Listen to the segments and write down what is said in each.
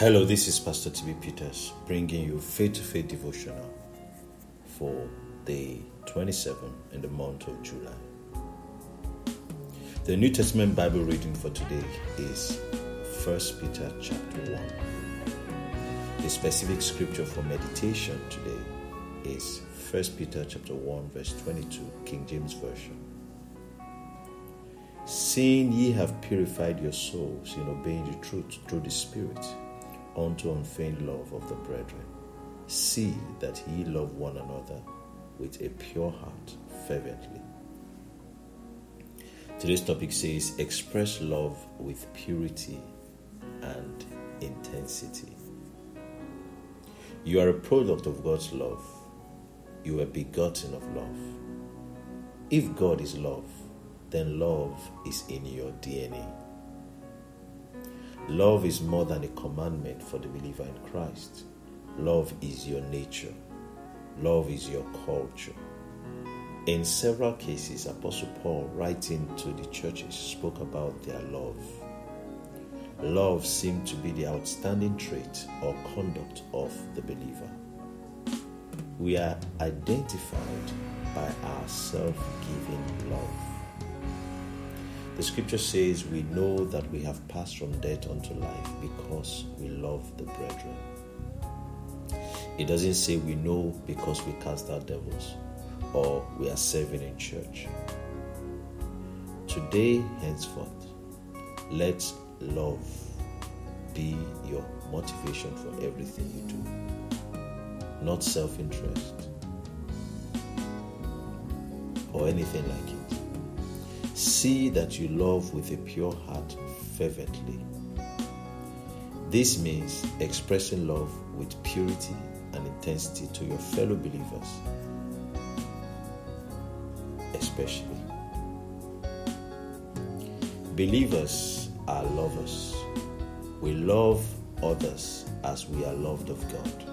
Hello, this is Pastor TB Peters bringing you faith to faith devotional for day 27 in the month of July. The New Testament Bible reading for today is 1 Peter chapter 1. The specific scripture for meditation today is 1 Peter chapter 1 verse 22 King James version. Seeing ye have purified your souls in obeying the truth through the Spirit unto unfeigned love of the brethren. See that ye love one another with a pure heart fervently. Today's topic says express love with purity and intensity. You are a product of God's love. You were begotten of love. If God is love, then love is in your DNA. Love is more than a commandment for the believer in Christ. Love is your nature. Love is your culture. In several cases, Apostle Paul, writing to the churches, spoke about their love. Love seemed to be the outstanding trait or conduct of the believer. We are identified by our self giving love. The scripture says we know that we have passed from death unto life because we love the brethren. It doesn't say we know because we cast out devils or we are serving in church. Today, henceforth, let love be your motivation for everything you do, not self interest or anything like it. See that you love with a pure heart fervently. This means expressing love with purity and intensity to your fellow believers, especially. Believers are lovers. We love others as we are loved of God.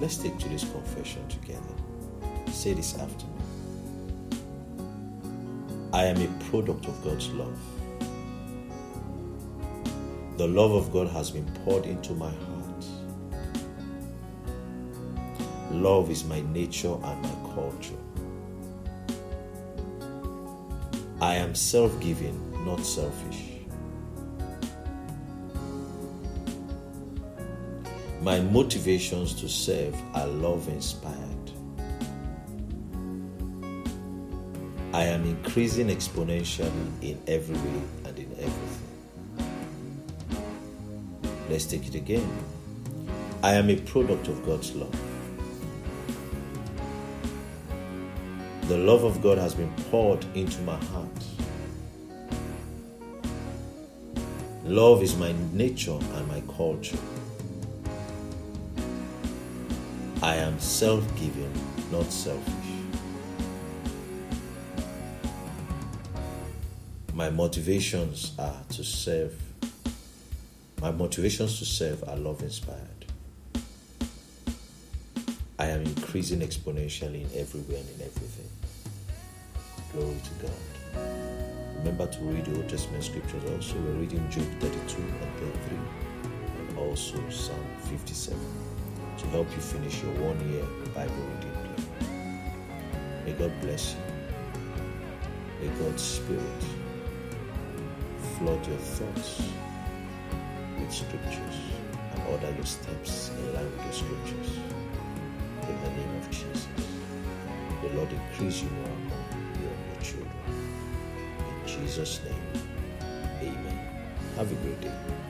Let's take today's confession together. Say this after me. I am a product of God's love. The love of God has been poured into my heart. Love is my nature and my culture. I am self giving, not selfish. My motivations to serve are love inspired. I am increasing exponentially in every way and in everything. Let's take it again. I am a product of God's love. The love of God has been poured into my heart. Love is my nature and my culture. I am self giving, not selfish. My motivations are to serve. My motivations to serve are love inspired. I am increasing exponentially in every way and in everything. Glory to God. Remember to read the Old Testament scriptures also. We're reading Job 32 and 33 and also Psalm 57 to help you finish your one year Bible reading plan. May God bless you. May God's Spirit flood your thoughts with scriptures and order your steps in line with the scriptures. In the name of Jesus. The Lord increase you more and more, you and your children. In Jesus' name, amen. Have a great day.